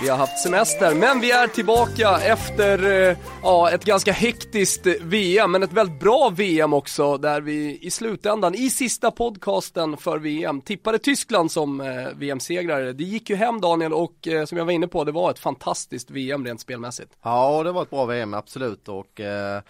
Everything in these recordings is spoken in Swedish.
Vi har haft semester, men vi är tillbaka efter eh, ja, ett ganska hektiskt VM, men ett väldigt bra VM också, där vi i slutändan, i sista podcasten för VM, tippade Tyskland som eh, VM-segrare. Det gick ju hem Daniel och eh, som jag var inne på, det var ett fantastiskt VM rent spelmässigt. Ja, det var ett bra VM, absolut. Och eh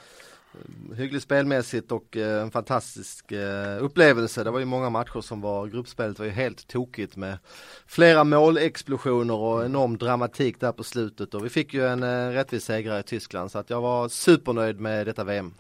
Eh, hyggligt spelmässigt och eh, en fantastisk eh, upplevelse. Det var ju många matcher som var, gruppspelet var ju helt tokigt med flera målexplosioner och enorm dramatik där på slutet och vi fick ju en rättvis segrare i Tyskland så att jag var supernöjd med detta VM.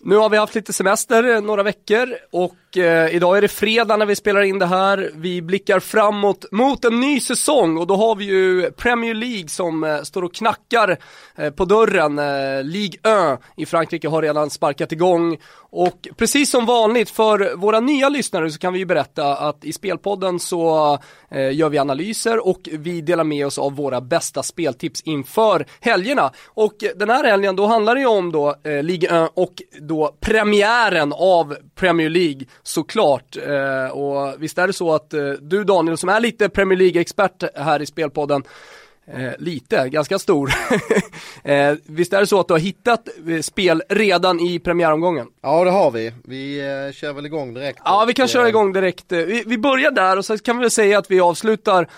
Nu har vi haft lite semester eh, några veckor och eh, idag är det fredag när vi spelar in det här. Vi blickar framåt mot en ny säsong och då har vi ju Premier League som eh, står och knackar eh, på dörren. Eh, Ligue 1 i Frankrike har redan sparkat igång och precis som vanligt för våra nya lyssnare så kan vi ju berätta att i Spelpodden så eh, gör vi analyser och vi delar med oss av våra bästa speltips inför helgerna. Och den här helgen då handlar det ju om då eh, Ligue 1 och då premiären av Premier League såklart. Eh, och visst är det så att eh, du Daniel som är lite Premier League-expert här i Spelpodden Eh, lite, ganska stor. eh, visst är det så att du har hittat eh, spel redan i premiäromgången? Ja det har vi, vi eh, kör väl igång direkt. Ja vi kan köra eh, igång direkt. Vi, vi, börjar där och så kan vi väl säga att vi avslutar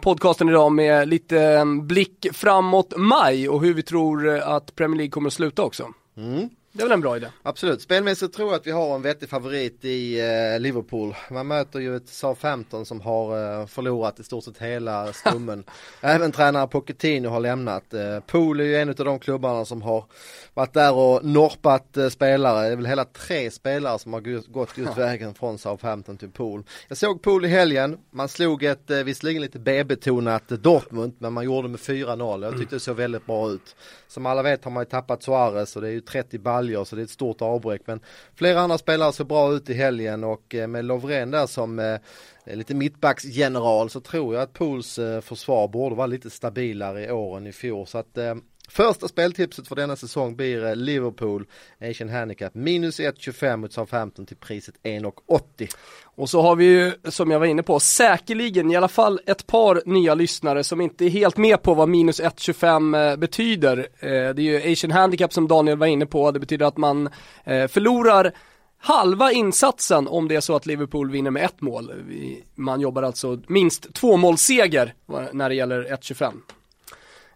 podcasten idag med lite blick framåt maj och hur vi tror att Premier League kommer att sluta också. Mm. Det är väl en bra idé? Absolut. Spelmässigt tror jag att vi har en vettig favorit i eh, Liverpool. Man möter ju ett Southampton som har eh, förlorat i stort sett hela stommen. Även tränare Pochettino har lämnat. Eh, Pool är ju en av de klubbarna som har varit där och norpat eh, spelare. Det är väl hela tre spelare som har gått just vägen från Southampton till Pool. Jag såg Pool i helgen. Man slog ett eh, visserligen lite B-betonat Dortmund men man gjorde med 4-0. Jag tyckte det såg väldigt bra ut. Som alla vet har man ju tappat Suarez och det är ju 30 baljor så det är ett stort avbräck. Men flera andra spelare ser bra ut i helgen och eh, med Lovren där som eh, lite mittbacksgeneral så tror jag att Pools eh, försvar borde vara lite stabilare i år än i fjol. Så att Första speltipset för denna säsong blir eh, Liverpool Asian Handicap minus 1,25 mot Southampton till priset 1,80. Och så har vi ju, som jag var inne på, säkerligen i alla fall ett par nya lyssnare som inte är helt med på vad minus 1,25 eh, betyder. Eh, det är ju Asian Handicap som Daniel var inne på, det betyder att man förlorar halva insatsen om det är så att Liverpool vinner med ett mål. Man jobbar alltså minst två målseger när det gäller 1,25.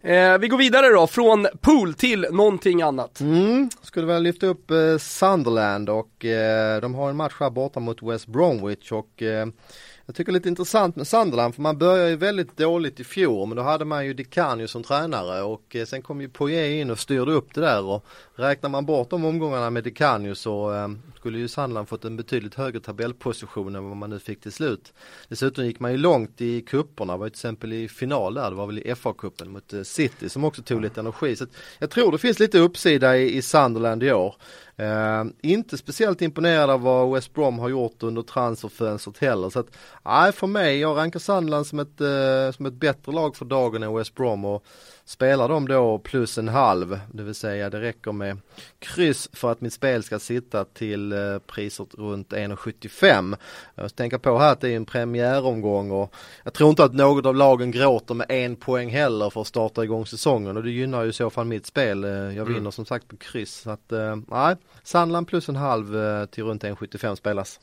Eh, vi går vidare då, från pool till någonting annat. Mm, skulle väl lyfta upp eh, Sunderland och eh, de har en match här borta mot West Bromwich och eh, jag tycker det är lite intressant med Sunderland för man börjar ju väldigt dåligt i fjol men då hade man ju Dicanio som tränare och eh, sen kom ju Poirier in och styrde upp det där och räknar man bort de omgångarna med Dicanio så eh, skulle ju Sunderland fått en betydligt högre tabellposition än vad man nu fick till slut. Dessutom gick man ju långt i kupperna, var ju till exempel i final där, det var väl i FA-cupen mot eh, City som också tog lite energi. Så jag tror det finns lite uppsida i, i Sunderland i år. Eh, inte speciellt imponerad av vad West Brom har gjort under transferfönstret heller. Så att, nej för mig, jag rankar Sunderland som ett, eh, som ett bättre lag för dagen än West Brom och spelar de då plus en halv, det vill säga det räcker med kryss för att mitt spel ska sitta till uh, priset runt 1,75. Jag tänker på här att det är en premiäromgång och jag tror inte att något av lagen gråter med en poäng heller för att starta igång säsongen och det gynnar ju i så fall mitt spel. Jag mm. vinner mm. som sagt på kryss. Så att, nej, Sandland plus en halv eh, till runt 1,75 spelas.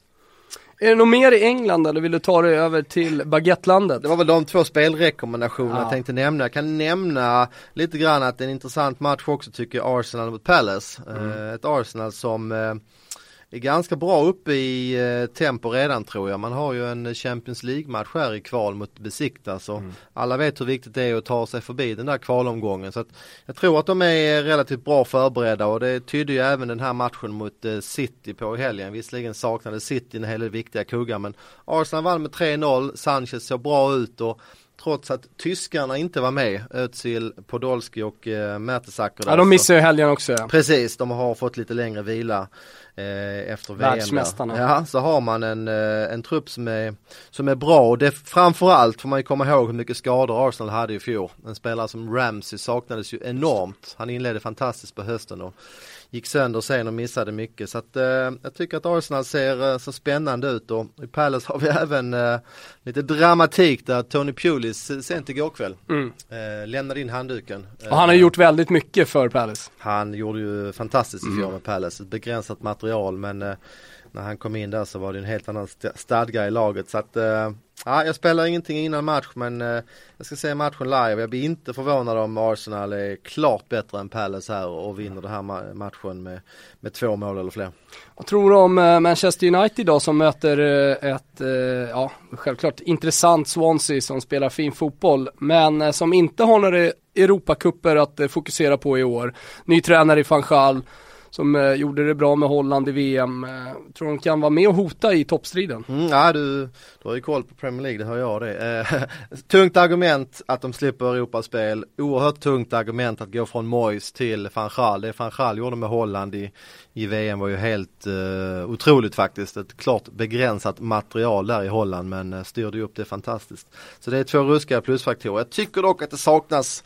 Är det något mer i England eller vill du ta dig över till baguettelandet? Det var väl de två spelrekommendationerna ja. jag tänkte nämna. Jag kan nämna lite grann att det är en intressant match också tycker jag, Arsenal mot Palace. Mm. Eh, ett Arsenal som eh, är ganska bra uppe i eh, tempo redan tror jag. Man har ju en Champions League-match här i kval mot Besiktas och mm. alla vet hur viktigt det är att ta sig förbi den där kvalomgången. Så jag tror att de är relativt bra förberedda och det tydde ju även den här matchen mot eh, City på helgen. Visserligen saknade City en hel del viktiga kuggar men Arsenal vann med 3-0, Sanchez såg bra ut och trots att tyskarna inte var med, Özil, Podolski och eh, Mertesacker. Ja de missar ju helgen också. Ja. Precis, de har fått lite längre vila eh, efter VM. Världsmästarna. Ja, så har man en, eh, en trupp som är, som är bra och det framförallt får man ju komma ihåg hur mycket skador Arsenal hade i fjol. En spelare som Ramsey saknades ju enormt. Han inledde fantastiskt på hösten och gick sönder sen och missade mycket. Så att eh, jag tycker att Arsenal ser eh, så spännande ut och i Palace har vi även eh, lite dramatik där Tony Pulis eh, sent igår kväll Mm. eh, lämnade in handduken. Och han har gjort väldigt mycket för Palace. Han gjorde ju fantastiskt i Mm. fjol med Palace, ett begränsat material men eh, när han kom in där så var det en helt annan st- stadga i laget så att eh, ja, jag spelar ingenting innan match men eh, jag ska se matchen live. Jag blir inte förvånad om Arsenal är klart bättre än Palace här och vinner den här ma- matchen med, med två mål eller fler. Vad tror du om eh, Manchester United idag som möter eh, ett, eh, ja självklart intressant Swansea som spelar fin fotboll men eh, som inte har några Europacuper att eh, fokusera på i år. Ny tränare i van Gaal som eh, gjorde det bra med Holland i VM. Eh, tror de kan vara med och hota i toppstriden? Mm, ja du, du har ju koll på Premier League, det hör jag det. Eh, tungt argument att de slipper Europaspel, oerhört tungt argument att gå från Moyes till van Gaal. Det van Gaal gjorde med Holland i, i VM var ju helt eh, otroligt faktiskt. Ett klart begränsat material där i Holland men eh, styrde ju upp det fantastiskt. Så det är två ruskiga plusfaktorer. Jag tycker dock att det saknas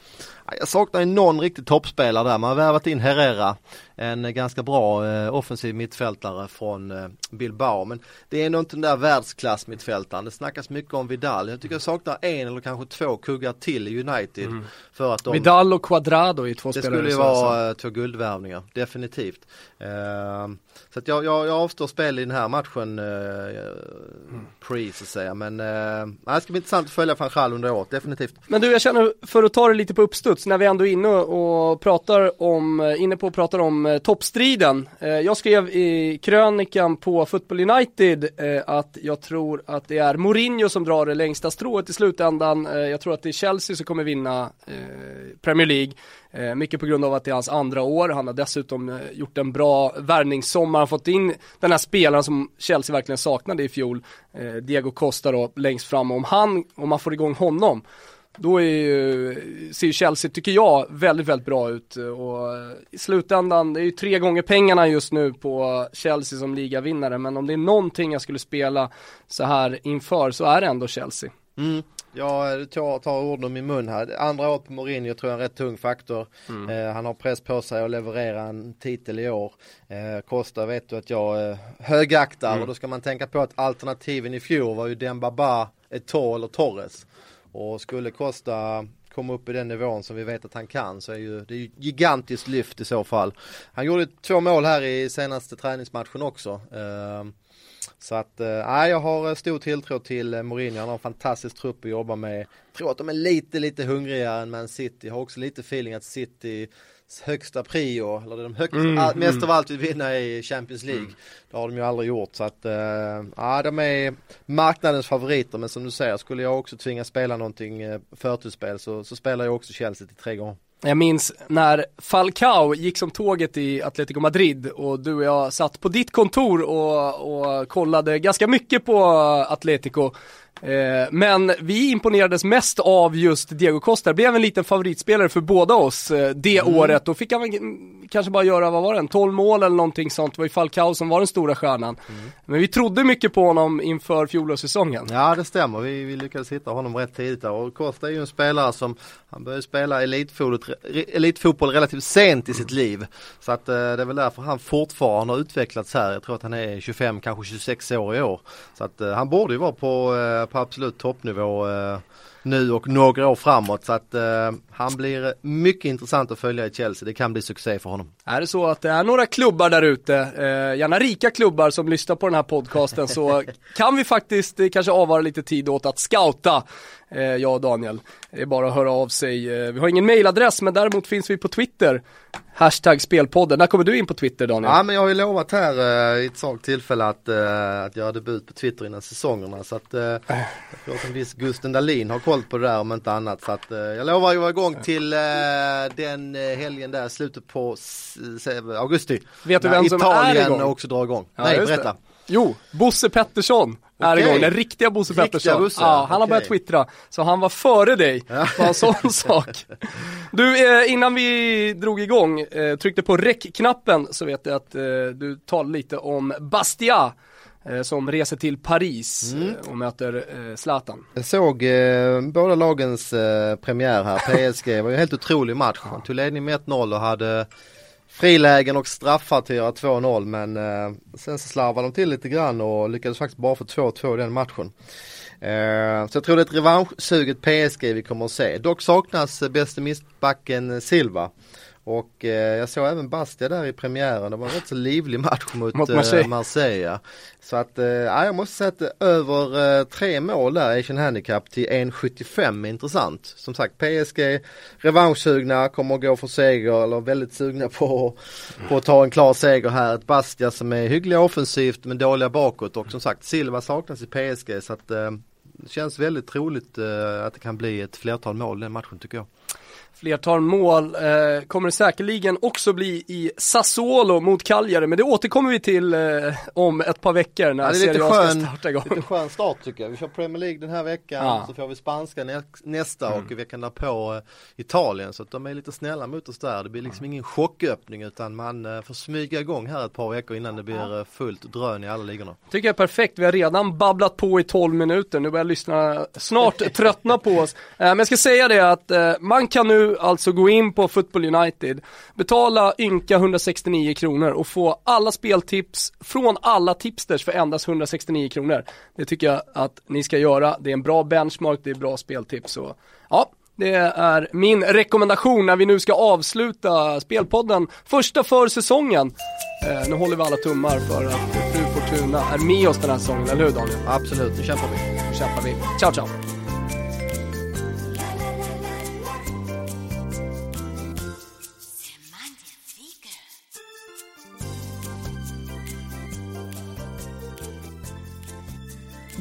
jag saknar ju någon riktig toppspelare där. Man har värvat in Herrera, en eh, ganska bra eh, offensiv mittfältare från eh, Bilbao. Men det är nog inte den där världsklass mittfältaren. Det snackas mycket om Vidal. Jag tycker jag saknar en eller kanske två kuggar till i United. För att de, Vidal och Quadrado är två det spelare. skulle ju vara eh, två guldvärvningar, definitivt. Ehm, så att jag, jag, jag avstår spel i den här matchen uh, pre så att säga. Men eh, det ska bli intressant att följa Fanchal under året, definitivt. Men du, jag känner för att ta det lite på uppstuds när vi ändå är inne och pratar om, eh, inne på och pratar om eh, toppstriden. Eh, jag skrev i krönikan på Football United eh, att jag tror att det är Mourinho som drar det längsta strået i slutändan. Eh, jag tror att det är Chelsea som kommer vinna eh, Premier League. Eh, mycket på grund av att det är hans andra år. Han har dessutom eh, gjort en bra värvningssommar. Han har fått in den här spelaren som Chelsea verkligen saknade i fjol. Eh, Diego Costa då längst fram. Om han, om man får igång honom då är ju, ser ju Chelsea, tycker jag, väldigt, väldigt bra ut och eh, i slutändan, det är ju tre gånger pengarna just nu på Chelsea som ligavinnare, men om det är någonting jag skulle spela så här inför så är det ändå Chelsea. Mm. Ja, du tar, tar orden i min mun här. Andra året på Mourinho tror jag är en rätt tung faktor. Eh, han har press på sig att leverera en titel i år. Eh, Costa vet du att jag eh, högaktar och då ska man tänka på att alternativen i fjol var ju Dembaba, Eto'o eller Torres. Och skulle Costa komma upp i den nivån som vi vet att han kan så är ju det är ju gigantiskt lyft i så fall. Han gjorde två mål här i senaste träningsmatchen också. Eh, så att, eh, nej jag har eh, stor tilltro till eh, Mourinho, han har en fantastisk trupp att jobba med. Jag tror att de är lite, lite hungrigare än Man City, jag har också lite feeling att City högsta prio, eller de högst, Mm, all, mest mm. av allt vill vinna i Champions League. Det har de ju aldrig gjort så att, eh, ja de är marknadens favoriter men som du säger, skulle jag också tvinga spela någonting förtursspel så, så spelar jag också Chelsea till tre gånger. Jag minns när Falcao gick som tåget i Atletico Madrid och du och jag satt på ditt kontor och, och kollade ganska mycket på Atletico. Eh, men vi imponerades mest av just Diego Costa, det blev en liten favoritspelare för båda oss eh, det året. Då fick han mm, kanske bara göra, vad var det, en 12 mål eller någonting sånt. Det var ju Falcao som var den stora stjärnan. Men vi trodde mycket på honom inför fjolårssäsongen. Ja det stämmer, vi, vi lyckades hitta honom rätt tidigt där och Costa är ju en spelare som han började spela elitfotboll, elitfotboll relativt sent i sitt liv. Så att eh, det är väl därför han fortfarande har utvecklats här. Jag tror att han är 25, kanske 26 år i år. Så att han borde ju vara på, på absolut toppnivå eh, nu och några år framåt. Så att eh, han blir mycket intressant att följa i Chelsea. Det kan bli succé för honom. Är det så att det är några klubbar där ute, eh, gärna rika klubbar som lyssnar på den här podcasten så kan vi faktiskt eh, kanske avvara lite tid åt att scouta, eh, jag och Daniel. Det är bara att höra av sig. Eh, vi har ingen mailadress men däremot finns vi på Twitter. Hashtag spelpodden. När kommer du in på Twitter Daniel? Ja men jag har ju lovat här eh, i ett sånt tillfälle att, eh, att göra debut på Twitter innan säsongerna så att eh, jag tror att en viss Gusten Dahlin har koll på det där om inte annat så att eh, jag lovar att vara igång till eh, den eh, helgen där slutet på se- augusti. Vet du vem som är Italien igång? också drar igång. Ja, Nej just det. berätta. Jo, Bosse Pettersson är igång, den riktiga Bosse Riktiga Pettersson. Bosse, Ja, han har okej. börjat twittra, så han var före dig på en sån sak. Du, eh, innan vi drog igång, eh, tryckte på räckknappen så vet jag att eh, du talade lite om Bastia. Eh, som reser till Paris Mm. eh, och möter eh, Zlatan. Jag såg eh, båda lagens eh, premiär här, PSG, det var ju en helt otrolig match. Han tog ledning med 1-0 och hade frilägen och straffar till att göra 2-0 men eh, sen så slarvade de till lite grann och lyckades faktiskt bara få 2-2 i den matchen. Eh, så jag tror det är ett revanschsuget PSG vi kommer att se. Dock saknas eh, bäste mittbacken Silva. Och eh, jag såg även Bastia där i premiären, det var en rätt så livlig match mot, Mot eh, Marseille. Marseille. Så att, eh, ja, jag måste säga att över eh, tre mål där, Asian Handicap till 1,75 är intressant. Som sagt PSG revanschsugna, kommer att gå för seger eller väldigt sugna på, på att ta en klar seger här. Ett Bastia som är hyggliga offensivt men dåliga bakåt och som sagt Silva saknas i PSG så att eh, det känns väldigt troligt eh, att det kan bli ett flertal mål i den matchen tycker jag. Flertal mål eh, kommer det säkerligen också bli i Sassuolo mot Cagliari, men det återkommer vi till eh, om ett par veckor när Ja, det är Serie A ska starta igång. Lite skön start tycker jag. Vi kör Premier League den här veckan, Ja. så får vi spanska nä nästa och i veckan därpå eh, Italien. Så att de är lite snälla mot oss där. Det blir liksom ingen chocköppning utan man eh, får smyga igång här ett par veckor innan det blir eh, fullt drön i alla ligorna. Tycker jag är perfekt, vi har redan babblat på i 12 minuter, nu börjar lyssnarna snart tröttna på oss. Men jag ska säga det att man kan nu alltså gå in på Football United, betala ynka 169 kronor och få alla speltips från alla tipsters för endast 169 kronor. Det tycker jag att ni ska göra, det är en bra benchmark, det är bra speltips så ja. Det är min rekommendation när vi nu ska avsluta spelpodden, första för säsongen. Eh, nu håller vi alla tummar för att Fru Fortuna är med oss den här säsongen, eller hur Daniel? Absolut, nu kämpar vi. Nu kämpar vi. Ciao ciao!